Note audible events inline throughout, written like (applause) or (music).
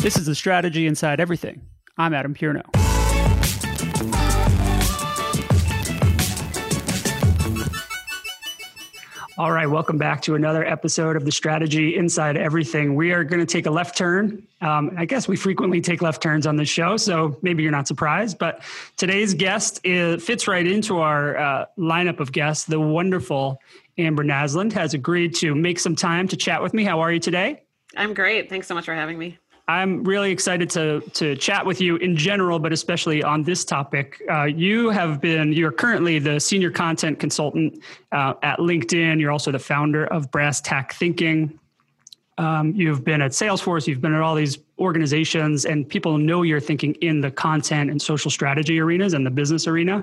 This is the strategy inside everything. I'm Adam Pierno. All right, welcome back to another episode of the Strategy Inside Everything. We are going to take a left turn. Um, I guess we frequently take left turns on this show, so maybe you're not surprised. But today's guest is, fits right into our uh, lineup of guests. The wonderful Amber Naslund has agreed to make some time to chat with me. How are you today? I'm great. Thanks so much for having me. I'm really excited to to chat with you in general, but especially on this topic. Uh, you have been you're currently the senior content consultant uh, at LinkedIn. You're also the founder of Brass Tack Thinking. Um, you've been at Salesforce. You've been at all these organizations, and people know you're thinking in the content and social strategy arenas and the business arena.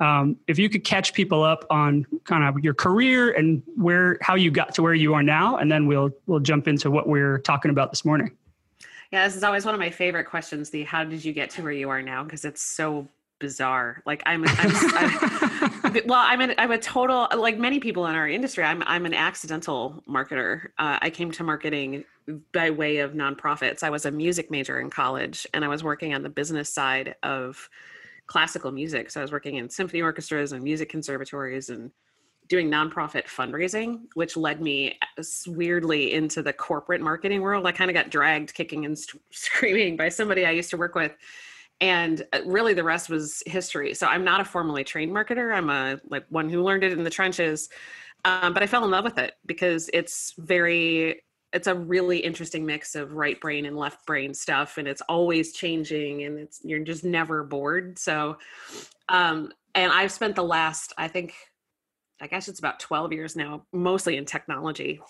Um, if you could catch people up on kind of your career and where how you got to where you are now, and then we'll we'll jump into what we're talking about this morning. Yeah, this is always one of my favorite questions. The how did you get to where you are now? Because it's so bizarre. Like I'm, I'm, I'm (laughs) well, I'm an, I'm a total like many people in our industry. I'm I'm an accidental marketer. Uh, I came to marketing by way of nonprofits. I was a music major in college, and I was working on the business side of classical music. So I was working in symphony orchestras and music conservatories and doing nonprofit fundraising, which led me uh, weirdly into the corporate marketing world. I kind of got dragged kicking and st- (laughs) screaming by somebody I used to work with. And uh, really the rest was history. So I'm not a formally trained marketer. I'm a like one who learned it in the trenches. Um, but I fell in love with it because it's very it's a really interesting mix of right brain and left brain stuff and it's always changing and it's you're just never bored so um and i've spent the last i think I guess it's about 12 years now, mostly in technology.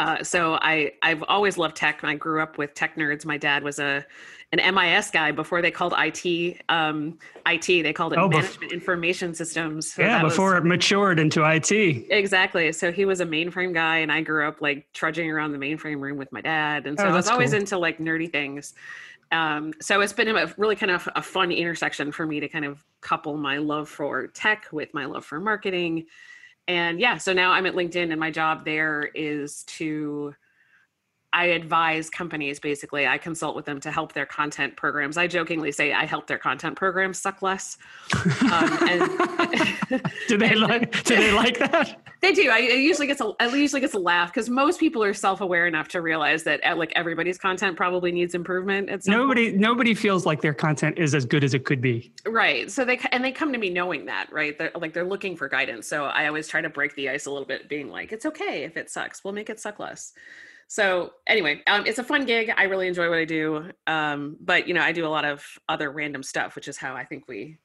Uh, so I I've always loved tech. I grew up with tech nerds. My dad was a an MIS guy before they called IT um, IT. They called it oh, management bef- information systems. So yeah, before was, it matured into IT. Exactly. So he was a mainframe guy, and I grew up like trudging around the mainframe room with my dad, and so oh, I was always cool. into like nerdy things. Um, so it's been a really kind of a fun intersection for me to kind of couple my love for tech with my love for marketing. And yeah, so now I'm at LinkedIn and my job there is to I advise companies basically. I consult with them to help their content programs. I jokingly say I help their content programs suck less. Um, and, (laughs) do they like? Do they like that? They do. I it usually gets a I usually gets a laugh because most people are self aware enough to realize that uh, like everybody's content probably needs improvement. It's nobody point. nobody feels like their content is as good as it could be. Right. So they and they come to me knowing that right. They're like they're looking for guidance. So I always try to break the ice a little bit, being like, it's okay if it sucks. We'll make it suck less so anyway um, it's a fun gig. I really enjoy what i do um, but you know i do a lot of other random stuff which is how i think we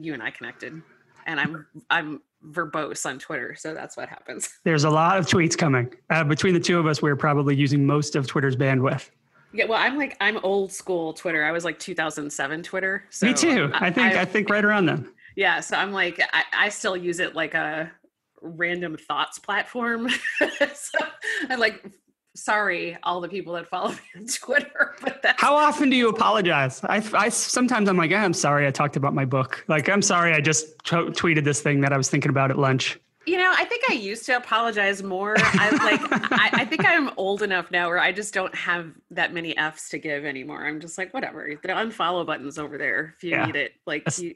you and i connected. And i'm i'm verbose on twitter so that's what happens. (laughs) There's a lot of tweets coming. Uh, between the two of us we're probably using most of twitter's bandwidth. Yeah well i'm like i'm old school twitter. I was like 2007 twitter so me too. I, I think I, I, think right around then. Yeah so i'm like I, I still use it like a random thoughts platform. (laughs) So i like sorry all the people that follow (laughs) me on twitter but that's how often do you apologize? I, I sometimes i'm like eh, i'm sorry i talked about my book. Like i'm sorry i just t- tweeted this thing that i was thinking about at lunch. You know i think i used to apologize more. I like I, I, think i'm old enough now where i just don't have that many f's to give anymore. I'm just like whatever the unfollow button's over there if you yeah. need it. Like you,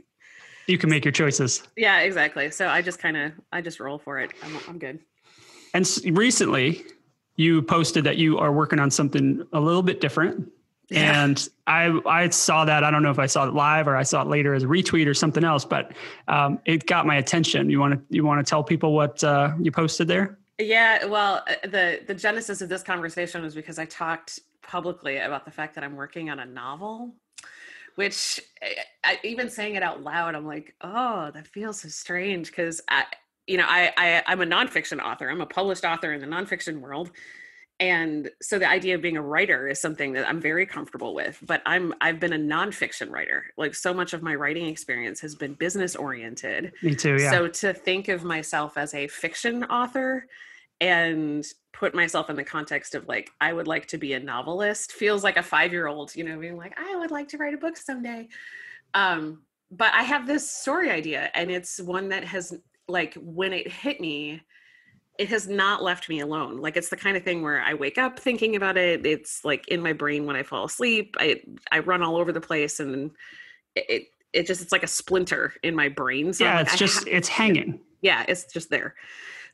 you can make your choices. Yeah exactly. So i just kind of i just roll for it. I'm, I'm good. And recently you posted that you are working on something a little bit different. Yeah. And I I saw that. I don't know if I saw it live or I saw it later as a retweet or something else, but um, it got my attention. You want to you want to tell people what uh, you posted there? Yeah. Well, uh, the the genesis of this conversation was because I talked publicly about the fact that I'm working on a novel, which I, even saying it out loud, I'm like, oh, that feels so strange because I you know, I, I I'm a nonfiction author. I'm a published author in the nonfiction world, and so the idea of being a writer is something that I'm very comfortable with. But I'm I've been a nonfiction writer. Like so much of my writing experience has been business oriented. Me too. Yeah. So to think of myself as a fiction author and put myself in the context of like I would like to be a novelist feels like a five year old, you know, being like I would like to write a book someday. Um, but I have this story idea, and it's one that has like when it hit me it has not left me alone. Like it's the kind of thing where I wake up thinking about it. It's like in my brain when I fall asleep. I I run all over the place and it it, just it's like a splinter in my brain. So yeah, like, it's just ha- it's hanging. Yeah, it's just there.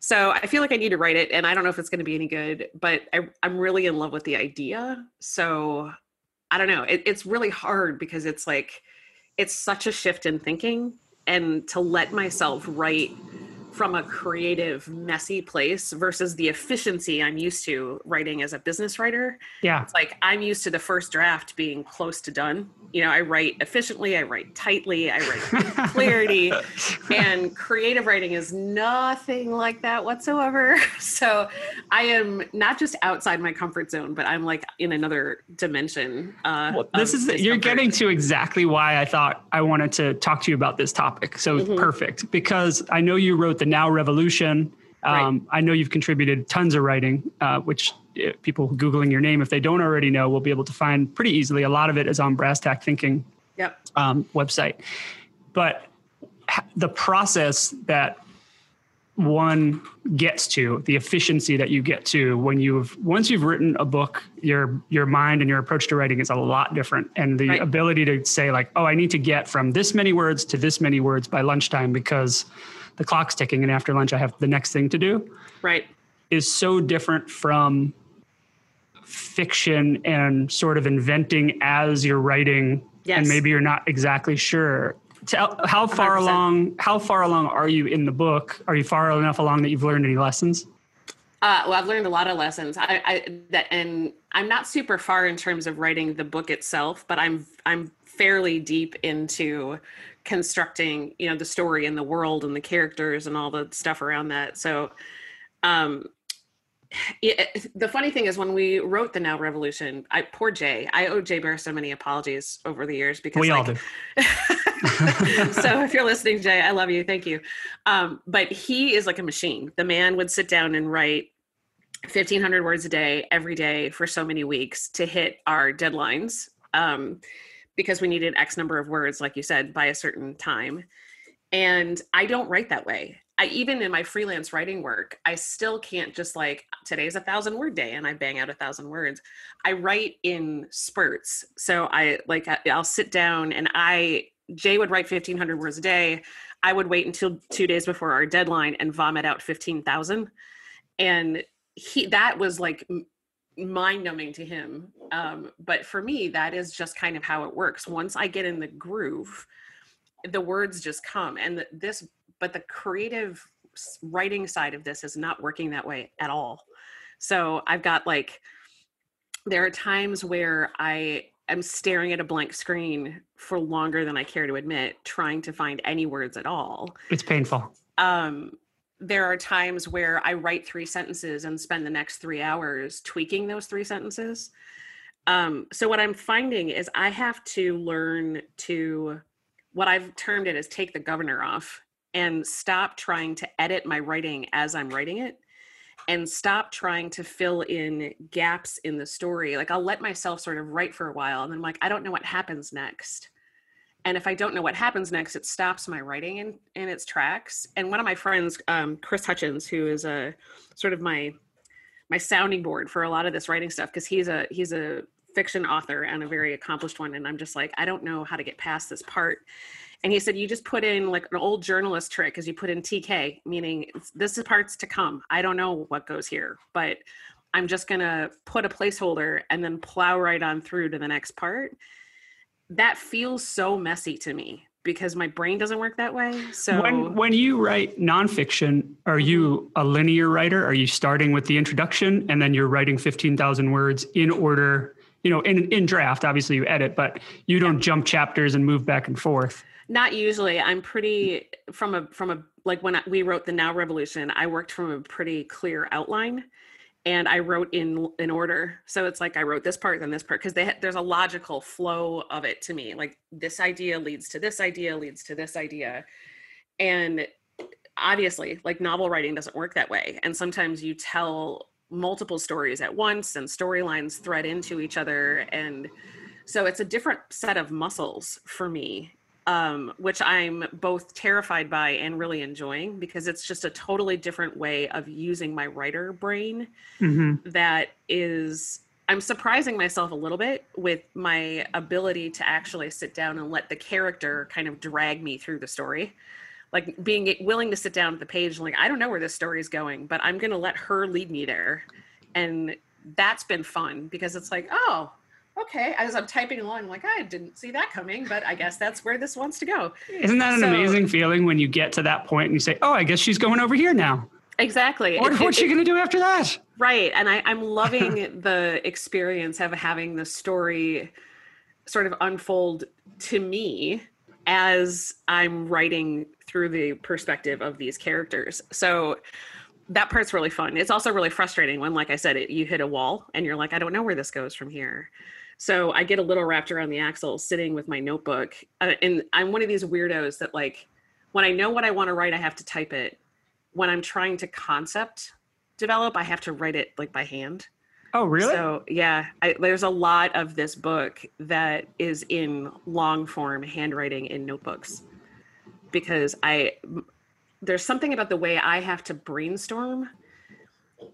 So I feel like I need to write it, and I don't know if it's going to be any good, but I, I'm really in love with the idea. So I don't know. It, it's really hard because it's like it's such a shift in thinking, and to let myself write from a creative, messy place versus the efficiency I'm used to writing as a business writer. Yeah. It's like I'm used to the first draft being close to done. You know, I write efficiently, I write tightly, I write (laughs) clarity. and creative writing is nothing like that whatsoever. (laughs) So I am not just outside my comfort zone, but I'm like in another dimension. Uh, well, this is, you're getting to exactly why I thought I wanted to talk to you about this topic. So mm-hmm. perfect. Because I know you wrote the Now Revolution. Um, right. I know you've contributed tons of writing, uh, which uh, people googling your name, if they don't already know, will be able to find pretty easily. A lot of it is on Brass Tack Thinking yep. um, website. But the process that one gets to the efficiency that you get to when you've once you've written a book your your mind and your approach to writing is a lot different and the right. ability to say like oh i need to get from this many words to this many words by lunchtime because the clock's ticking and after lunch I have the next thing to do. Right. Is so different from fiction and sort of inventing as you're writing yes. and maybe you're not exactly sure. Tell, how far 100%. along how far along are you in the book? Are you far enough along that you've learned any lessons? Uh, well, I've learned a lot of lessons. I, I that and I'm not super far in terms of writing the book itself, but I'm I'm fairly deep into constructing you know the story and the world and the characters and all the stuff around that. So um (sighs) it, the funny thing is when we wrote the now revolution i poor jay i owe jay Baer so many apologies over the years because we like, all do. (laughs) So if you're listening jay i love you. Thank you. Um, but he is like a machine. The man would sit down and write 1500 words a day every day for so many weeks to hit our deadlines. Um, because we needed X number of words, like you said, by a certain time. And I don't write that way. I even in my freelance writing work, I still can't just like today's a thousand word day and I bang out a thousand words. I write in spurts. So I like I'll sit down and I Jay would write 1500 words a day. I would wait until 2 days before our deadline and vomit out 15,000. And he that was like mind numbing to him. Um, but for me, that is just kind of how it works. Once I get in the groove, the words just come. And the, this, but the creative writing side of this is not working that way at all. So I've got like, there are times where I am staring at a blank screen for longer than I care to admit, trying to find any words at all. It's painful. Um, there are times where I write three sentences and spend the next three hours tweaking those three sentences. Um, so what I'm finding is I have to learn to what I've termed it as take the governor off and stop trying to edit my writing as I'm writing it and stop trying to fill in gaps in the story. Like I'll let myself sort of write for a while and then I'm like, I don't know what happens next and if i don't know what happens next it stops my writing in, in its tracks. And one of my friends um, chris hutchins who is a sort of my my sounding board for a lot of this writing stuff because he's a he's a fiction author and a very accomplished one. And i'm just like i don't know how to get past this part. And he said you just put in like an old journalist trick is you put in tk meaning this is parts to come. I don't know what goes here but i'm just going to put a placeholder and then plow right on through to the next part that feels so messy to me because my brain doesn't work that way. So when when you write nonfiction, are you a linear writer? Are you starting with the introduction and then you're writing fifteen thousand words in order? You know, in in draft, obviously you edit, but you don't jump chapters and move back and forth. Not usually. I'm pretty from a from a like when I, we wrote the Now Revolution. I worked from a pretty clear outline and I wrote in in order. So it's like I wrote this part, then this part, because there's a logical flow of it to me. Like this idea leads to this idea, leads to this idea, and obviously, like novel writing doesn't work that way. And sometimes you tell multiple stories at once, and storylines thread into each other, and so it's a different set of muscles for me. Um, which I'm both terrified by and really enjoying because it's just a totally different way of using my writer brain Mm-hmm. that is I'm surprising myself a little bit with my ability to actually sit down and let the character kind of drag me through the story. Like being willing to sit down at the page and like I don't know where this story is going, but I'm going to let her lead me there. And that's been fun because it's like, oh, okay. As I'm typing along, I'm like, I didn't see that coming, but I guess that's where this wants to go. Isn't that an So- amazing feeling when you get to that point and you say, "Oh, I guess she's going over here now." Exactly. What, It- what's it- she going to do after that? Right. And I, I'm loving (laughs) the experience of having the story sort of unfold to me as I'm writing through the perspective of these characters. So that part's really fun. It's also really frustrating when, like I said, it, you hit a wall and you're like, I don't know where this goes from here. So I get a little wrapped around the axle sitting with my notebook. Uh, and I'm one of these weirdos that, like, when I know what I want to write, I have to type it. When I'm trying to concept develop, I have to write it like by hand. Oh, really? So yeah, I, there's a lot of this book that is in long form handwriting in notebooks because I there's something about the way I have to brainstorm.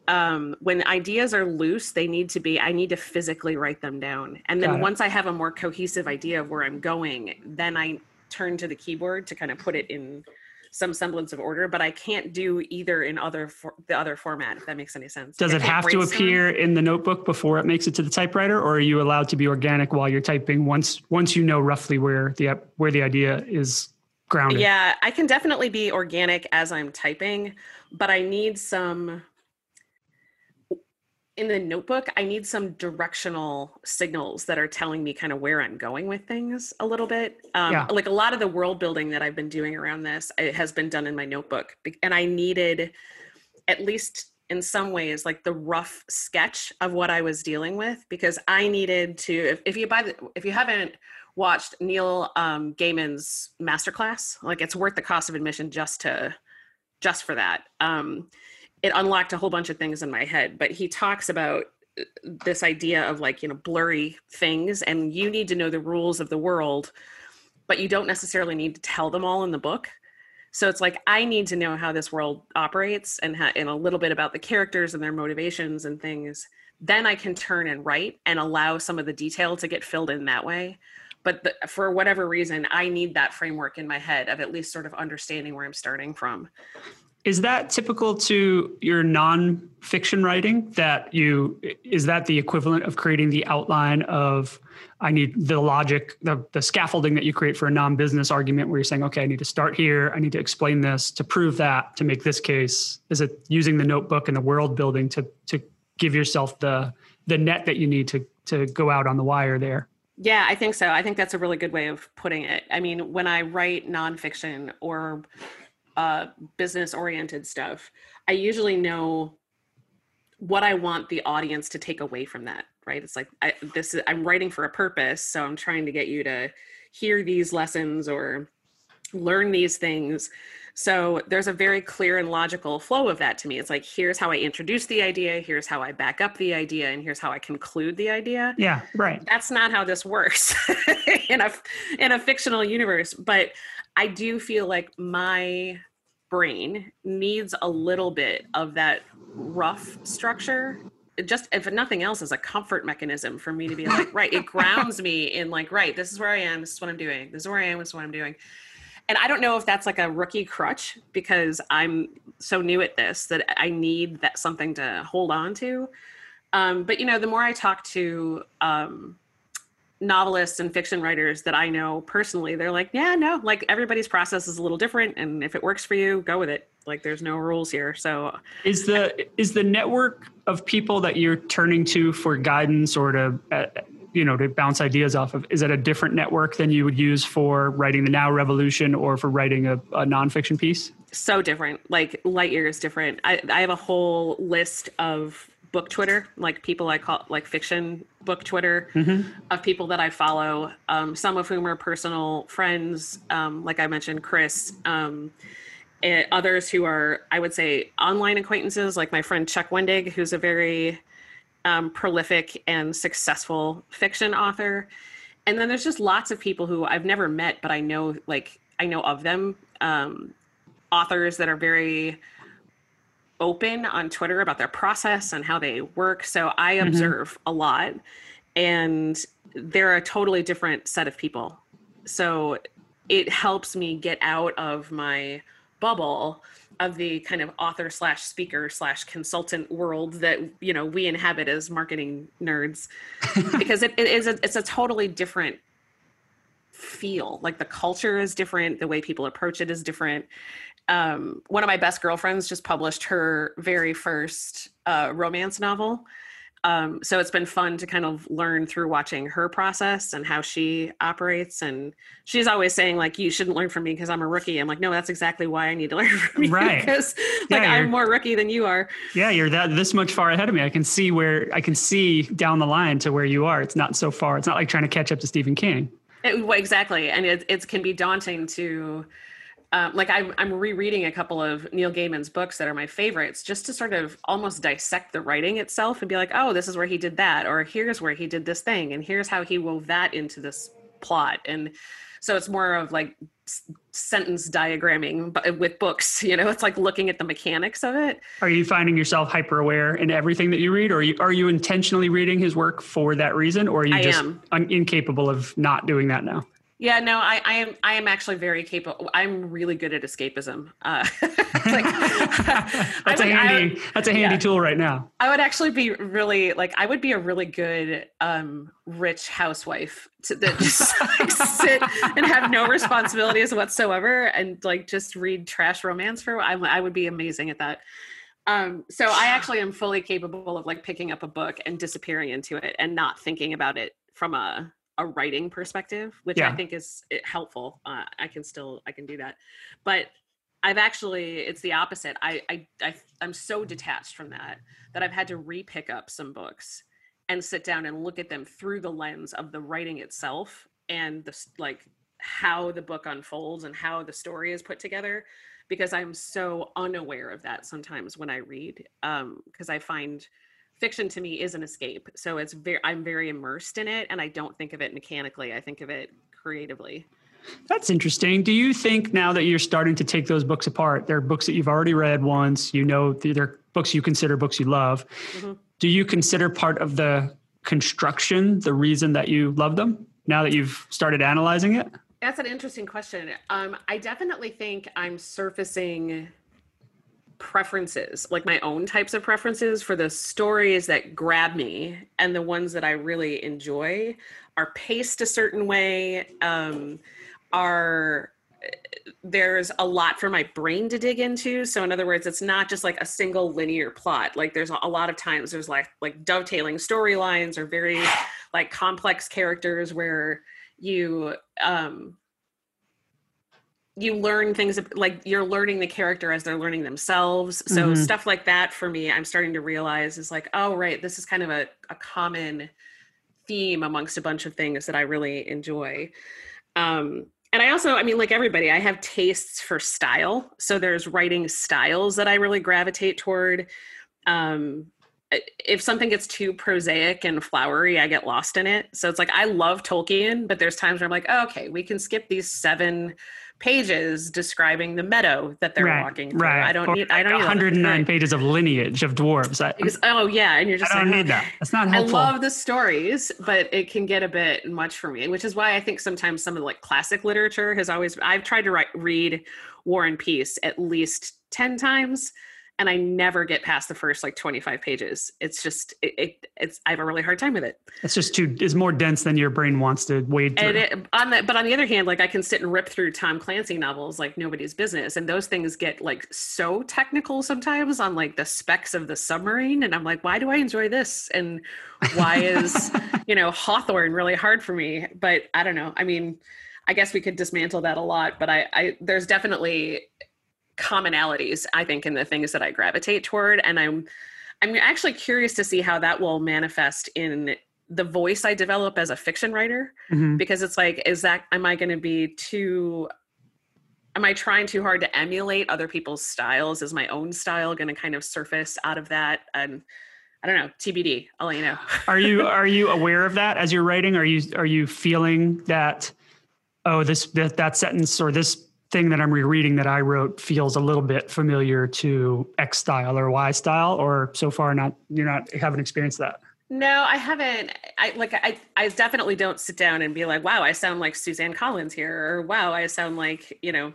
Um, when ideas are loose, they need to be. I need to physically write them down, and then once I have a more cohesive idea of where I'm going, then I turn to the keyboard to kind of put it in some semblance of order. But I can't do either in other for, the other format. If that makes any sense. Does it have to appear in the notebook before it makes it to the typewriter, or are you allowed to be organic while you're typing? Once once you know roughly where the where the idea is grounded. Yeah, I can definitely be organic as I'm typing, but I need some in the notebook, I need some directional signals that are telling me kind of where I'm going with things a little bit. Um, Yeah. Like a lot of the world building that I've been doing around this, it has been done in my notebook. And I needed, at least in some ways, like the rough sketch of what I was dealing with, because I needed to, if, if you buy the, if you haven't watched Neil um, Gaiman's masterclass, like it's worth the cost of admission just to, just for that. Um, it unlocked a whole bunch of things in my head but he talks about uh, this idea of like you know blurry things and you need to know the rules of the world but you don't necessarily need to tell them all in the book. So it's like i need to know how this world operates and, ha- and a little bit about the characters and their motivations and things. Then i can turn and write and allow some of the detail to get filled in that way. But the, for whatever reason i need that framework in my head of at least sort of understanding where i'm starting from Is that typical to your nonfiction writing? That you is that the equivalent of creating the outline of I need the logic, the the scaffolding that you create for a non-business argument where you're saying, okay, I need to start here, I need to explain this to prove that to make this case. Is it using the notebook and the world building to to give yourself the the net that you need to to go out on the wire there? Yeah, I think so. I think that's a really good way of putting it. I mean, when I write nonfiction or uh, business oriented stuff, I usually know what I want the audience to take away from that. Right? It's like I, this. Is, I'm writing for a purpose, so I'm trying to get you to hear these lessons or learn these things. So there's a very clear and logical flow of that to me. It's like here's how I introduce the idea, here's how I back up the idea, and here's how I conclude the idea Yeah, right. that's not how this works (laughs) in a in a fictional universe but i do feel like my brain needs a little bit of that rough structure. Just if nothing else as a comfort mechanism for me to be like right it grounds me in like right this is where i am this is what i'm doing this is where i am this is what i'm doing. And i don't know if that's like a rookie crutch because i'm so new at this that i need that something to hold on to. Um, but you know the more i talk to um, novelists and fiction writers that i know personally they're like yeah no like everybody's process is a little different and if it works for you go with it. Like there's no rules here so Is the is the network of people that you're turning to for guidance or to uh, you know to bounce ideas off of is it a different network than you would use for writing the Now Revolution or for writing a, a nonfiction piece? so different. Like light years different. I, I have a whole list of book twitter like people i call like fiction book twitter of people that i follow um, some of whom are personal friends um, like i mentioned chris um, and others who are i would say online acquaintances like my friend chuck wendig who's a very um, prolific and successful fiction author and then there's just lots of people who I've never met, but I know like I know of them. Um, authors that are very open on Twitter about their process and how they work. So I Mm-hmm. observe a lot, and they're a totally different set of people. So it helps me get out of my bubble of the kind of author slash speaker slash consultant world that you know we inhabit as marketing nerds (laughs) because it, it is a, it's a totally different feel like the culture is different the way people approach it is different um, one of my best girlfriends just published her very first uh, romance novel um, so it's been fun to kind of learn through watching her process and how she operates and she's always saying like you shouldn't learn from me because i'm a rookie i'm like no that's exactly why i need to (laughs) learn from you Right. because like i'm more rookie than you are Yeah, you're that this much far ahead of me. I can see where I can see down the line to where you are. It's not so far. It's not like trying to catch up to Stephen King. It, exactly, and it, it can be daunting to, um, like I'm I'm rereading a couple of Neil Gaiman's books that are my favorites, just to sort of almost dissect the writing itself and be like, oh, this is where he did that, or here's where he did this thing, and here's how he wove that into this plot, and so it's more of like sentence diagramming but with books. (laughs) You know, it's like looking at the mechanics of it. Are you finding yourself hyper aware in everything that you read, or are you, are you intentionally reading his work for that reason, or are you I just am. un- incapable of not doing that now? Yeah, no, I, I am. I am actually very capable. I'm really good at escapism. Uh, (laughs) like, (laughs) That's a would- I handy. would- that's a handy yeah. tool right now. I would actually be really like I would be a really good um rich housewife to that just (laughs) like sit and have no responsibilities whatsoever and like just read trash romance for I, I would be amazing at that. Um so I actually am fully capable of like picking up a book and disappearing into it and not thinking about it from a a writing perspective, which I think is eh, helpful. Uh, I can still I can do that, but I've actually it's the opposite. I I, I I'm so detached from that that I've had to re-pick up some books and sit down and look at them through the lens of the writing itself and the like how the book unfolds and how the story is put together because I'm so unaware of that sometimes when I read um because I find fiction to me is an escape so it's very I'm very immersed in it and I don't think of it mechanically I think of it creatively That's interesting. Do you think now that you're starting to take those books apart, they're books that you've already read once, you know, they're books you consider books you love. Mhm. Do you consider part of the construction the reason that you love them now that you've started analyzing it? That's an interesting question. Um, I definitely think I'm surfacing preferences, like my own types of preferences for the stories that grab me and the ones that I really enjoy are paced a certain way, um, are there's a lot for my brain to dig into. So in other words it's not just like a single linear plot. Like there's a lot of times there's like like dovetailing storylines or very like complex characters where you um you learn things like you're learning the character as they're learning themselves. So Mhm. stuff like that for me i'm starting to realize is like oh right this is kind of a, a common theme amongst a bunch of things that i really enjoy. Um and i also i mean like everybody i have tastes for style. So there's writing styles that i really gravitate toward. Um if something gets too prosaic and flowery i get lost in it. So it's like i love tolkien but there's times where i'm like oh, okay we can skip these seven pages describing the meadow that they're right, walking through right. i don't Or need i don't like need 109 right. pages of lineage of dwarves. I, Because- oh yeah and you're just I don't like, need that. That's not helpful. I love the stories, but it can get a bit much for me, which is why I think sometimes some of the like classic literature has always I've tried to write, read War and Peace at least 10 times and I never get past the first like 25 pages. It's just it, it it's I have a really hard time with it. it's just too. It's more dense than your brain wants to wade through. And it, on the but on the other hand, like I can sit and rip through Tom Clancy novels like nobody's business, and those things get like so technical sometimes on like the specs of the submarine, and I'm like, why do I enjoy this? And why is (laughs) you know Hawthorne really hard for me? But I don't know. I mean, I guess we could dismantle that a lot, but I, I there's definitely commonalities I think in the things that I gravitate toward, and I'm I'm actually curious to see how that will manifest in the voice I develop as a fiction writer Mhm. because it's like is that am i going to be too am i trying too hard to emulate other people's styles is my own style going to kind of surface out of that and I don't know, TBD. I'll let you know. are you (laughs) are you aware of that as you're writing? Are you are you feeling that oh this that, that sentence or this thing that I'm rereading that I wrote feels a little bit familiar to X style or Y style, or so far not you're not haven't experienced that. No, I haven't. I like I I definitely don't sit down and be like, wow, I sound like Suzanne Collins here, or wow, I sound like you know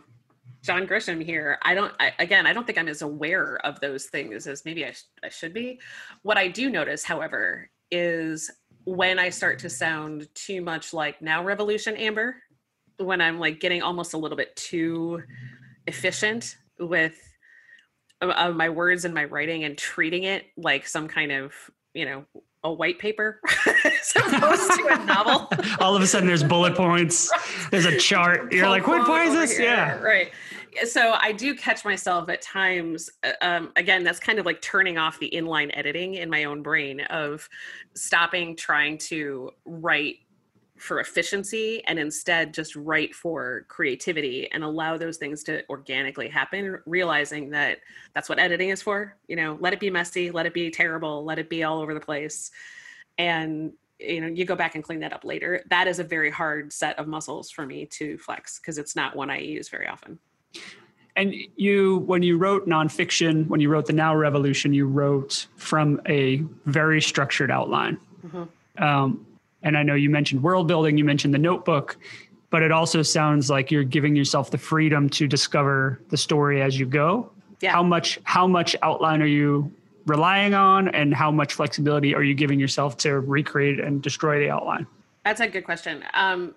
John Grisham here. I don't. I, again, I don't think I'm as aware of those things as maybe I, sh- I should be. What I do notice, however, is when I start to sound too much like now Revolution Amber, when I'm like getting almost a little bit too efficient with uh, my words and my writing and treating it like some kind of you know a white paper (laughs) as opposed to a novel. (laughs) All of a sudden, there's bullet points. (laughs) There's a chart. You're like, what? Why is this? Here. Yeah, right. So I do catch myself at times. Uh, um, again, that's kind of like turning off the inline editing in my own brain of stopping trying to write for efficiency and instead just write for creativity and allow those things to organically happen realizing that that's what editing is for you know let it be messy let it be terrible let it be all over the place. And you know you go back and clean that up later. That is a very hard set of muscles for me to flex because it's not one i use very often. And you when you wrote nonfiction when you wrote the now revolution you wrote from a very structured outline. Mm-hmm. um, and I know you mentioned world building, you mentioned the notebook, but it also sounds like you're giving yourself the freedom to discover the story as you go. Yeah. How much how much outline are you relying on and how much flexibility are you giving yourself to recreate and destroy the outline? That's a good question. Um,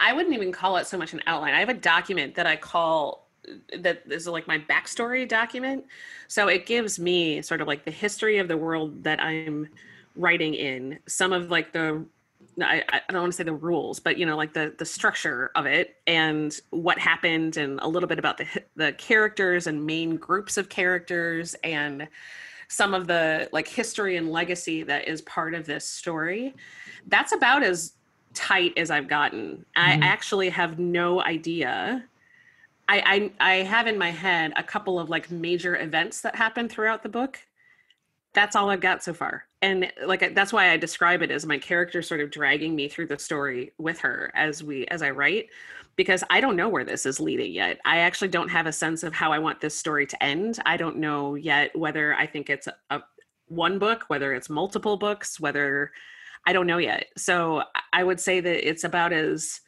I wouldn't even call it so much an outline. I have a document that I call that is like my backstory document. So it gives me sort of like the history of the world that I'm writing in, some of like the I, I don't want to say the rules, but you know, like the the structure of it and what happened, and a little bit about the the characters and main groups of characters, and some of the like history and legacy that is part of this story. That's about as tight as I've gotten. Mm-hmm. I actually have no idea. I, I I have in my head a couple of like major events that happen throughout the book. That's all I've got so far. And like that's why i describe it as my character sort of dragging me through the story with her as we as i write because i don't know where this is leading yet. I actually don't have a sense of how i want this story to end. I don't know yet whether i think it's a, a one book whether it's multiple books whether i don't know yet. So i would say that it's about as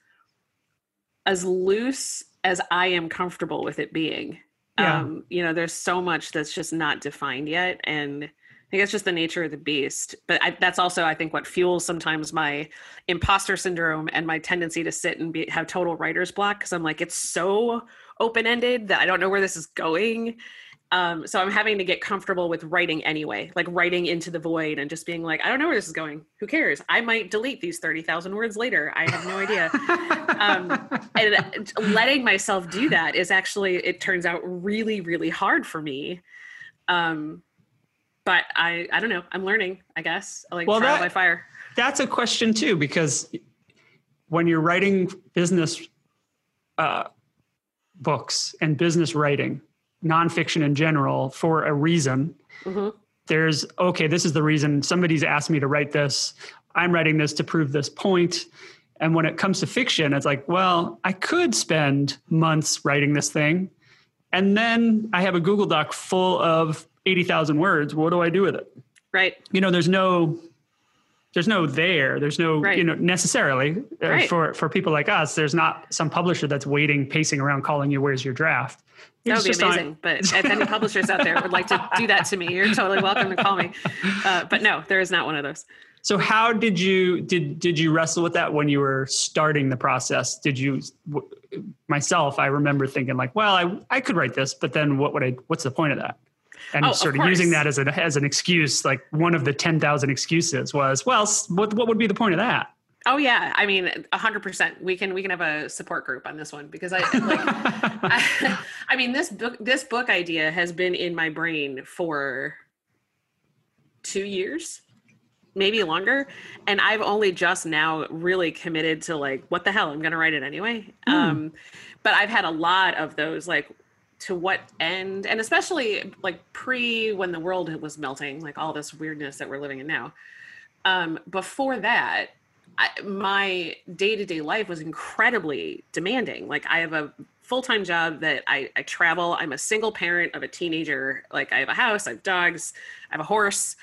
as loose as i am comfortable with it being. Yeah. um you know there's so much that's just not defined yet and I think it's just the nature of the beast. But I, that's also, I think, what fuels sometimes my imposter syndrome and my tendency to sit and be, have total writer's block because I'm like, it's so open ended that I don't know where this is going. Um, so I'm having to get comfortable with writing anyway, like writing into the void and just being like, I don't know where this is going. Who cares? I might delete these 30,000 words later. I have no idea. um, (laughs) and letting myself do that is actually, it turns out really, really hard for me. Um, but I I don't know. I'm learning. I guess I like well, trial that, by fire. That's a question too because when you're writing business uh, books and business writing, nonfiction in general, for a reason. Mm-hmm. There's okay. This is the reason somebody's asked me to write this. I'm writing this to prove this point. And when it comes to fiction, it's like, well, I could spend months writing this thing. And then I have a Google Doc full of 80,000 words. What do I do with it? Right. You know, there's no there's no there there's no right. you know necessarily uh, right. for for people like us there's not some publisher that's waiting pacing around calling you where's your draft that would be amazing on... but if any (laughs) publishers out there would like to do that to me you're totally welcome to call me uh, but no there is not one of those so how did you did did you wrestle with that when you were starting the process did you myself i remember thinking like well i i could write this but then what would i what's the point of that and oh, sort of, of using that as an as an excuse like one of the 10,000 excuses was well what what would be the point of that Oh yeah, I mean, hundred percent. We can we can have a support group on this one because I like, (laughs) I, I, mean, this book this book idea has been in my brain for two years, maybe longer, and I've only just now really committed to like, what the hell, I'm going to write it anyway. Mm. Um, but I've had a lot of those like to what end and especially like pre when the world was melting like all this weirdness that we're living in now. Um, before that I, my day-to-day life was incredibly demanding. Like i have a full-time job that I, I travel. I'm a single parent of a teenager. Like i have a house i have dogs i have a horse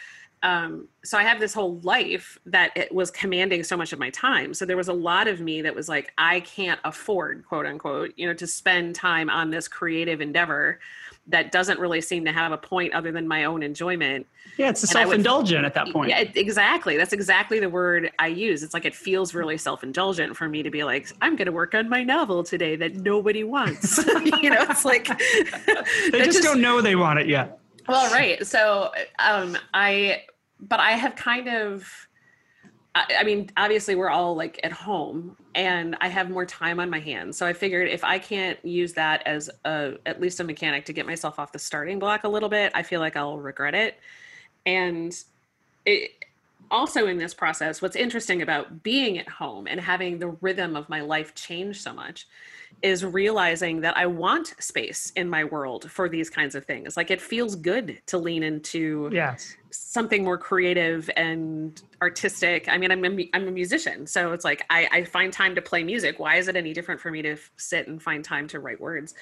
um, so I have this whole life that it was commanding so much of my time. So there was a lot of me that was like, I can't afford, quote unquote, you know, to spend time on this creative endeavor that doesn't really seem to have a point other than my own enjoyment. Yeah, it's self-indulgent at that point. Yeah, exactly. That's exactly the word I use. It's like it feels really self-indulgent for me to be like, I'm going to work on my novel today that nobody wants. (laughs) you know, it's like they just, just don't know they want it yet. Well, right. So um, I but I have kind of I, I mean, obviously we're all like at home and I have more time on my hands. So I figured if I can't use that as a at least a mechanic to get myself off the starting block a little bit, I feel like I'll regret it. And it also in this process, what's interesting about being at home and having the rhythm of my life change so much is realizing that I want space in my world for these kinds of things. Like it feels good to lean into yes. something more creative and artistic. I mean, I'm a, I'm a musician, so it's like I, I find time to play music. Why is it any different for me to sit and find time to write words?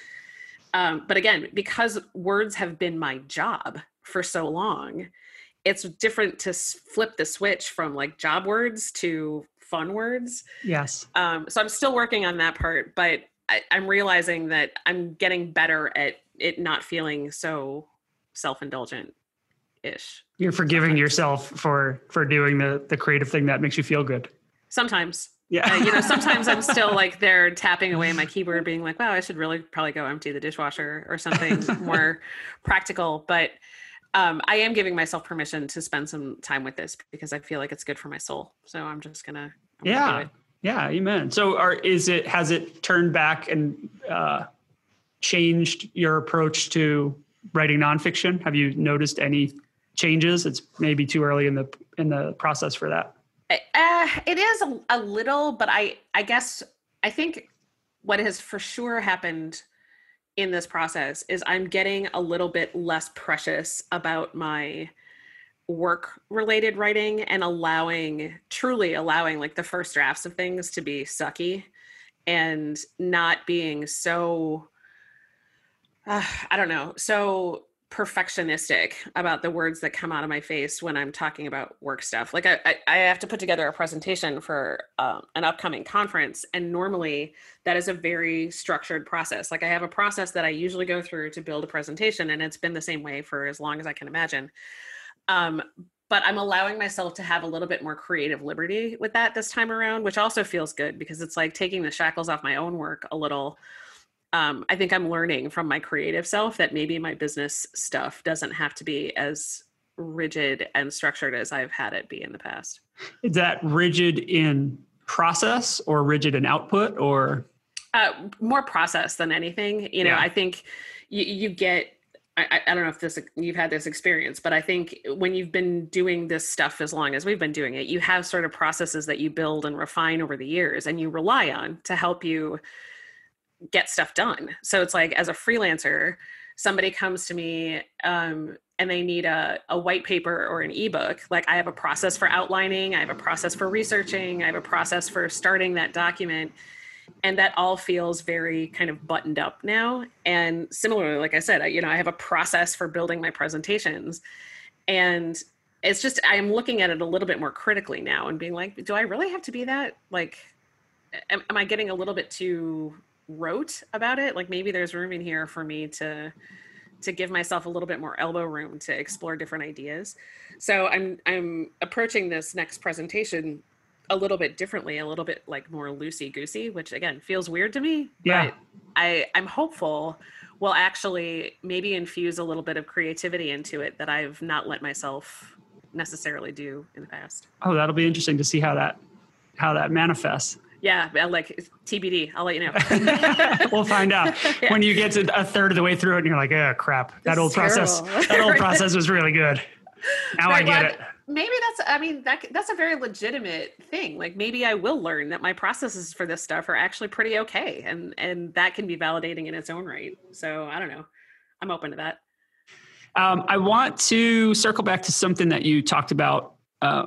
Um, but again, because words have been my job for so long, it's different to flip the switch from like job words to fun words. Yes. Um, so I'm still working on that part, but I, I'm realizing that I'm getting better at it not feeling so self-indulgent ish. You're forgiving sometimes. yourself for for doing the the creative thing that makes you feel good. Sometimes. Yeah. Uh, you know, sometimes I'm still (laughs) like there tapping away my keyboard, being like, wow, I should really probably go empty the dishwasher or something (laughs) more practical. But um, I am giving myself permission to spend some time with this because I feel like it's good for my soul. So I'm just gonna. I'm yeah. Gonna yeah, amen. So, are is it has it turned back and uh, changed your approach to writing nonfiction? Have you noticed any changes? It's maybe too early in the in the process for that. Uh, it is a, a little, but I I guess I think what has for sure happened in this process is I'm getting a little bit less precious about my work related writing and allowing truly allowing like the first drafts of things to be sucky and not being so uh, i don't know so perfectionistic about the words that come out of my face when i'm talking about work stuff. Like i, I, I have to put together a presentation for um, an upcoming conference and normally that is a very structured process. Like i have a process that i usually go through to build a presentation and it's been the same way for as long as i can imagine um, but I'm allowing myself to have a little bit more creative liberty with that this time around, which also feels good because it's like taking the shackles off my own work a little. Um, I think I'm learning from my creative self that maybe my business stuff doesn't have to be as rigid and structured as I've had it be in the past. Is that rigid in process or rigid in output or? Uh, more process than anything. You know, yeah. I think you, you get I, I, don't know if this you've had this experience, but I think when you've been doing this stuff as long as we've been doing it, you have sort of processes that you build and refine over the years, and you rely on to help you get stuff done. So it's like as a freelancer, somebody comes to me um, and they need a, a white paper or an ebook. Like I have a process for outlining, I have a process for researching, I have a process for starting that document and that all feels very kind of buttoned up now. And similarly like i said I, you know i have a process for building my presentations. And it's just i'm looking at it a little bit more critically now and being like do i really have to be that? Like am, am i getting a little bit too rote about it? Like maybe there's room in here for me to to give myself a little bit more elbow room to explore different ideas. So i'm i'm approaching this next presentation a little bit differently, a little bit like more loosey goosey, which again feels weird to me. Yeah. But I, I'm hopeful will actually maybe infuse a little bit of creativity into it that I've not let myself necessarily do in the past. Oh, that'll be interesting to see how that how that manifests. Yeah, like TBD. I'll let you know. (laughs) we'll find out (laughs) yeah. when you get to a third of the way through it, and you're like, "Oh crap, that old process, that old process was really good." Now I get it maybe that's i mean that that's a very legitimate thing. Like maybe i will learn that my processes for this stuff are actually pretty okay and and that can be validating in its own right. So i don't know. I'm open to that. Um, i want to circle back to something that you talked about uh,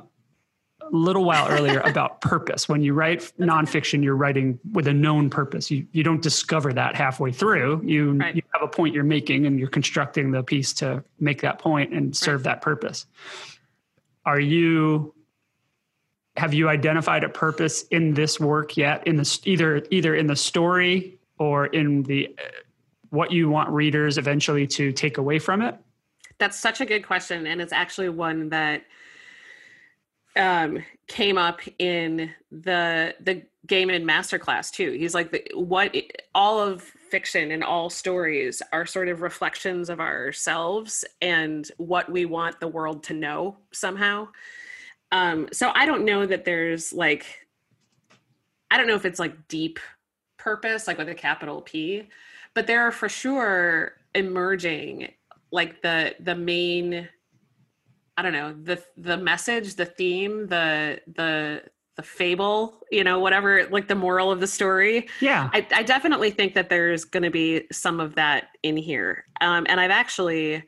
a little while earlier (laughs) about purpose. When you write nonfiction you're writing with a known purpose. You, you don't discover that halfway through. You, right. you have a point you're making and you're constructing the piece to make that point and serve right. that purpose are you have you identified a purpose in this work yet? In the either either in the story or in the uh, what you want readers eventually to take away from it? That's such a good question and it's actually one that um, came up in the the Gaiman masterclass too. He's like, the, what all of fiction and all stories are sort of reflections of ourselves and what we want the world to know somehow. Um, so I don't know that there's like, I don't know if it's like deep purpose, like with a capital P, but there are for sure emerging like the the main I don't know the the message, the theme, the the the fable, you know, whatever, like the moral of the story. Yeah, I, I definitely think that there's going to be some of that in here, um, and I've actually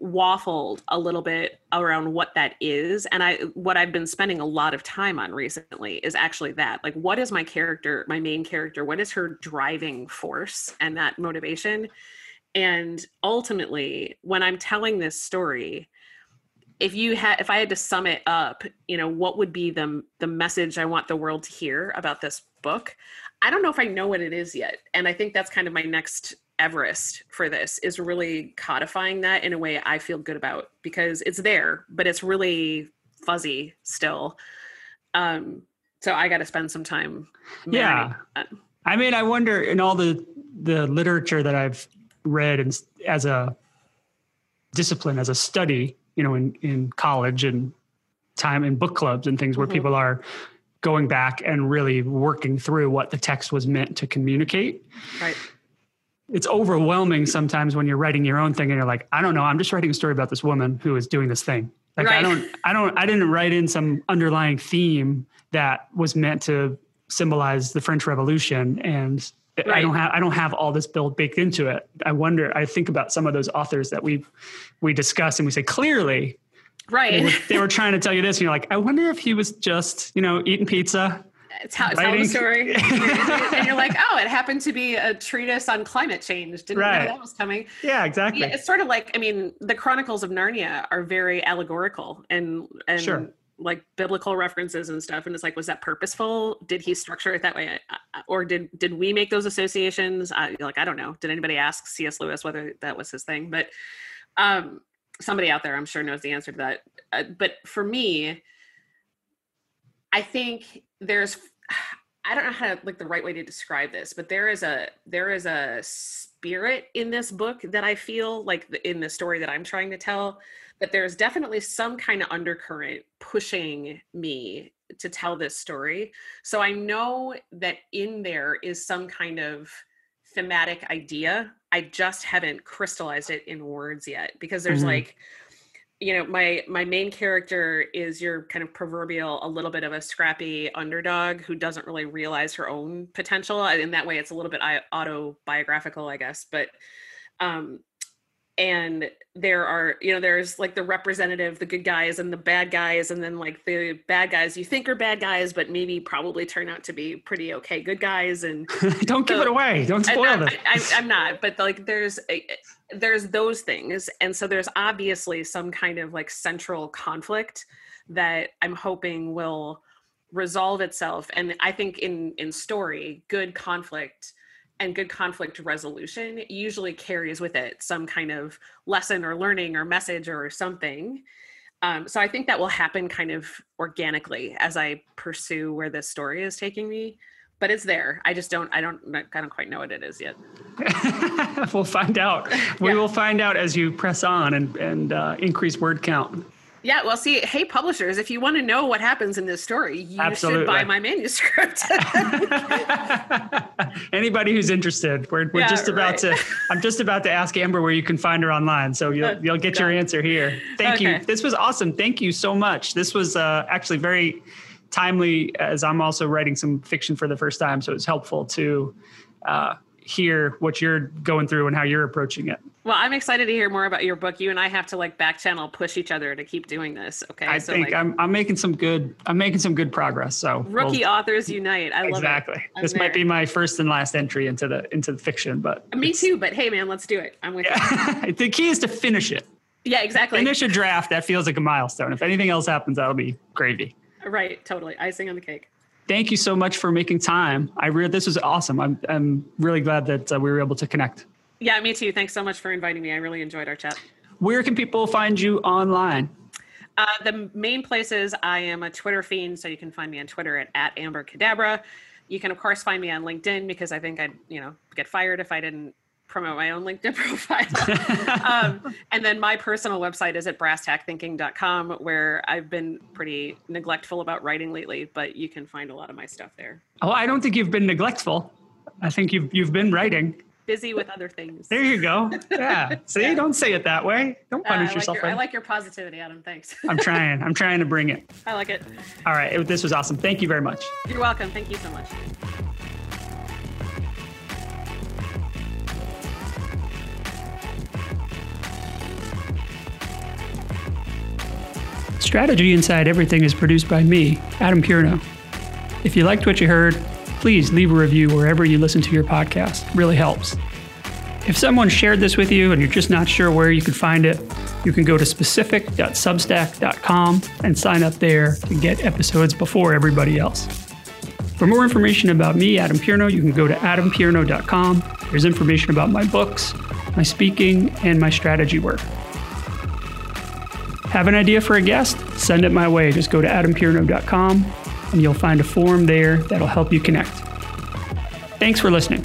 waffled a little bit around what that is. And i what i've been spending a lot of time on recently is actually that like what is my character my main character what is her driving force and that motivation? And ultimately when i'm telling this story if you had if i had to sum it up you know what would be the the message i want the world to hear about this book? I don't know if i know what it is yet and i think that's kind of my next everest for this is really codifying that in a way i feel good about because it's there but it's really fuzzy still. Um so i got to spend some time yeah. i mean i wonder in all the the literature that i've read and as a discipline as a study you know, in, in college and time in book clubs and things where mm-hmm. people are going back and really working through what the text was meant to communicate. Right. It's overwhelming sometimes when you're writing your own thing and you're like, I don't know, I'm just writing a story about this woman who is doing this thing. Like right. I don't I don't I didn't write in some underlying theme that was meant to symbolize the French Revolution and Right. I don't have I don't have all this build baked into it. I wonder. I think about some of those authors that we we discuss and we say clearly, right? They were, they were, (laughs) trying to tell you this, and you're like, I wonder if he was just you know eating pizza. Tell, tell the story, (laughs) and you're like, oh, it happened to be a treatise on climate change. Didn't right. know that was coming. Yeah, exactly. It's sort of like, I mean, the Chronicles of Narnia are very allegorical and and sure like biblical references and stuff and it's like was that purposeful? Did he structure it that way? Or did did we make those associations? I, like i don't know. Did anybody ask cs lewis whether that was his thing? But um somebody out there i'm sure knows the answer to that. Uh, but for me i think there's i don't know how to, like the right way to describe this but there is a there is a spirit in this book that i feel like in the story that i'm trying to tell that there's definitely some kind of undercurrent pushing me to tell this story. So I know that in there is some kind of thematic idea. I just haven't crystallized it in words yet because there's mm-hmm. like you know my my main character is your kind of proverbial a little bit of a scrappy underdog who doesn't really realize her own potential in that way it's a little bit autobiographical i guess but um and there are you know there's like the representative the good guys and the bad guys and then like the bad guys you think are bad guys but maybe probably turn out to be pretty okay good guys and (laughs) don't so, give it away. Don't spoil it. I, am not but like there's a, there's those things and so there's obviously some kind of like central conflict that i'm hoping will resolve itself and i think in in story good conflict and good conflict resolution usually carries with it some kind of lesson or learning or message or something. Um, so I think that will happen kind of organically as I pursue where this story is taking me. But it's there. I just don't. I don't. I don't quite know what it is yet. (laughs) we'll find out. We yeah. will find out as you press on and and uh, increase word count. Yeah, well, see, hey, publishers, if you want to know what happens in this story, you Absolutely. should buy my manuscript. (laughs) Anybody who's interested, we're, we're Yeah, just about right. to. I'm just about to ask Amber where you can find her online, so you'll Uh, you'll get your answer here. Thank you. This was awesome. Thank you so much. This was uh, actually very timely, as I'm also writing some fiction for the first time, so it's helpful to uh, hear what you're going through and how you're approaching it. well, I'm excited to hear more about your book. You and I have to like back channel push each other to keep doing this. Okay. I so think like I'm I'm making some good I'm making some good progress. So we'll- rookie authors unite. I love exactly. it. I'm This might be my first and last entry into the into the fiction, but Me too, but hey man, let's do it. I'm with yeah. (laughs) the key is to finish it. Yeah, exactly. Finish a draft that feels like a milestone. If anything else happens, that'll be gravy. Right, totally. Icing on the cake. Thank you so much for making time. I really this was awesome. I'm I'm really glad that uh, we were able to connect. Yeah, me too. Thanks so much for inviting me. I really enjoyed our chat. Where can people find you online? Uh, the main places I am a Twitter fiend, so you can find me on Twitter at, at Amber Cadabra. You can of course find me on LinkedIn because I think I'd you know get fired if I didn't promote my own LinkedIn (laughs) profile. (laughs) um, and then my personal website is at brasstackthinking.com where I've been pretty neglectful about writing lately, but you can find a lot of my stuff there. Oh, I don't think you've been neglectful. I think you've you've been writing. Busy with other things. There you go. Yeah. (laughs) See, Yeah. don't say it that way. Don't Uh, I, punish like yourself. your, I like your positivity, Adam. Thanks. I'm trying. I'm trying to bring it. I like it. All right. This was awesome. Thank you very much. You're welcome. Thank you so much. Strategy Inside Everything is produced by me, Adam Pierno. If you liked what you heard, please leave a review wherever you listen to your podcast. It really helps. If someone shared this with you and you're just not sure where you could find it, you can go to specific.substack.com and sign up there to get episodes before everybody else. For more information about me, Adam Pierno, you can go to adampierno.com. There's information about my books, my speaking, and my strategy work. Have an idea for a guest? Send it my way. Just go to adampierno.com and you'll find a form there that'll help you connect. Thanks for listening.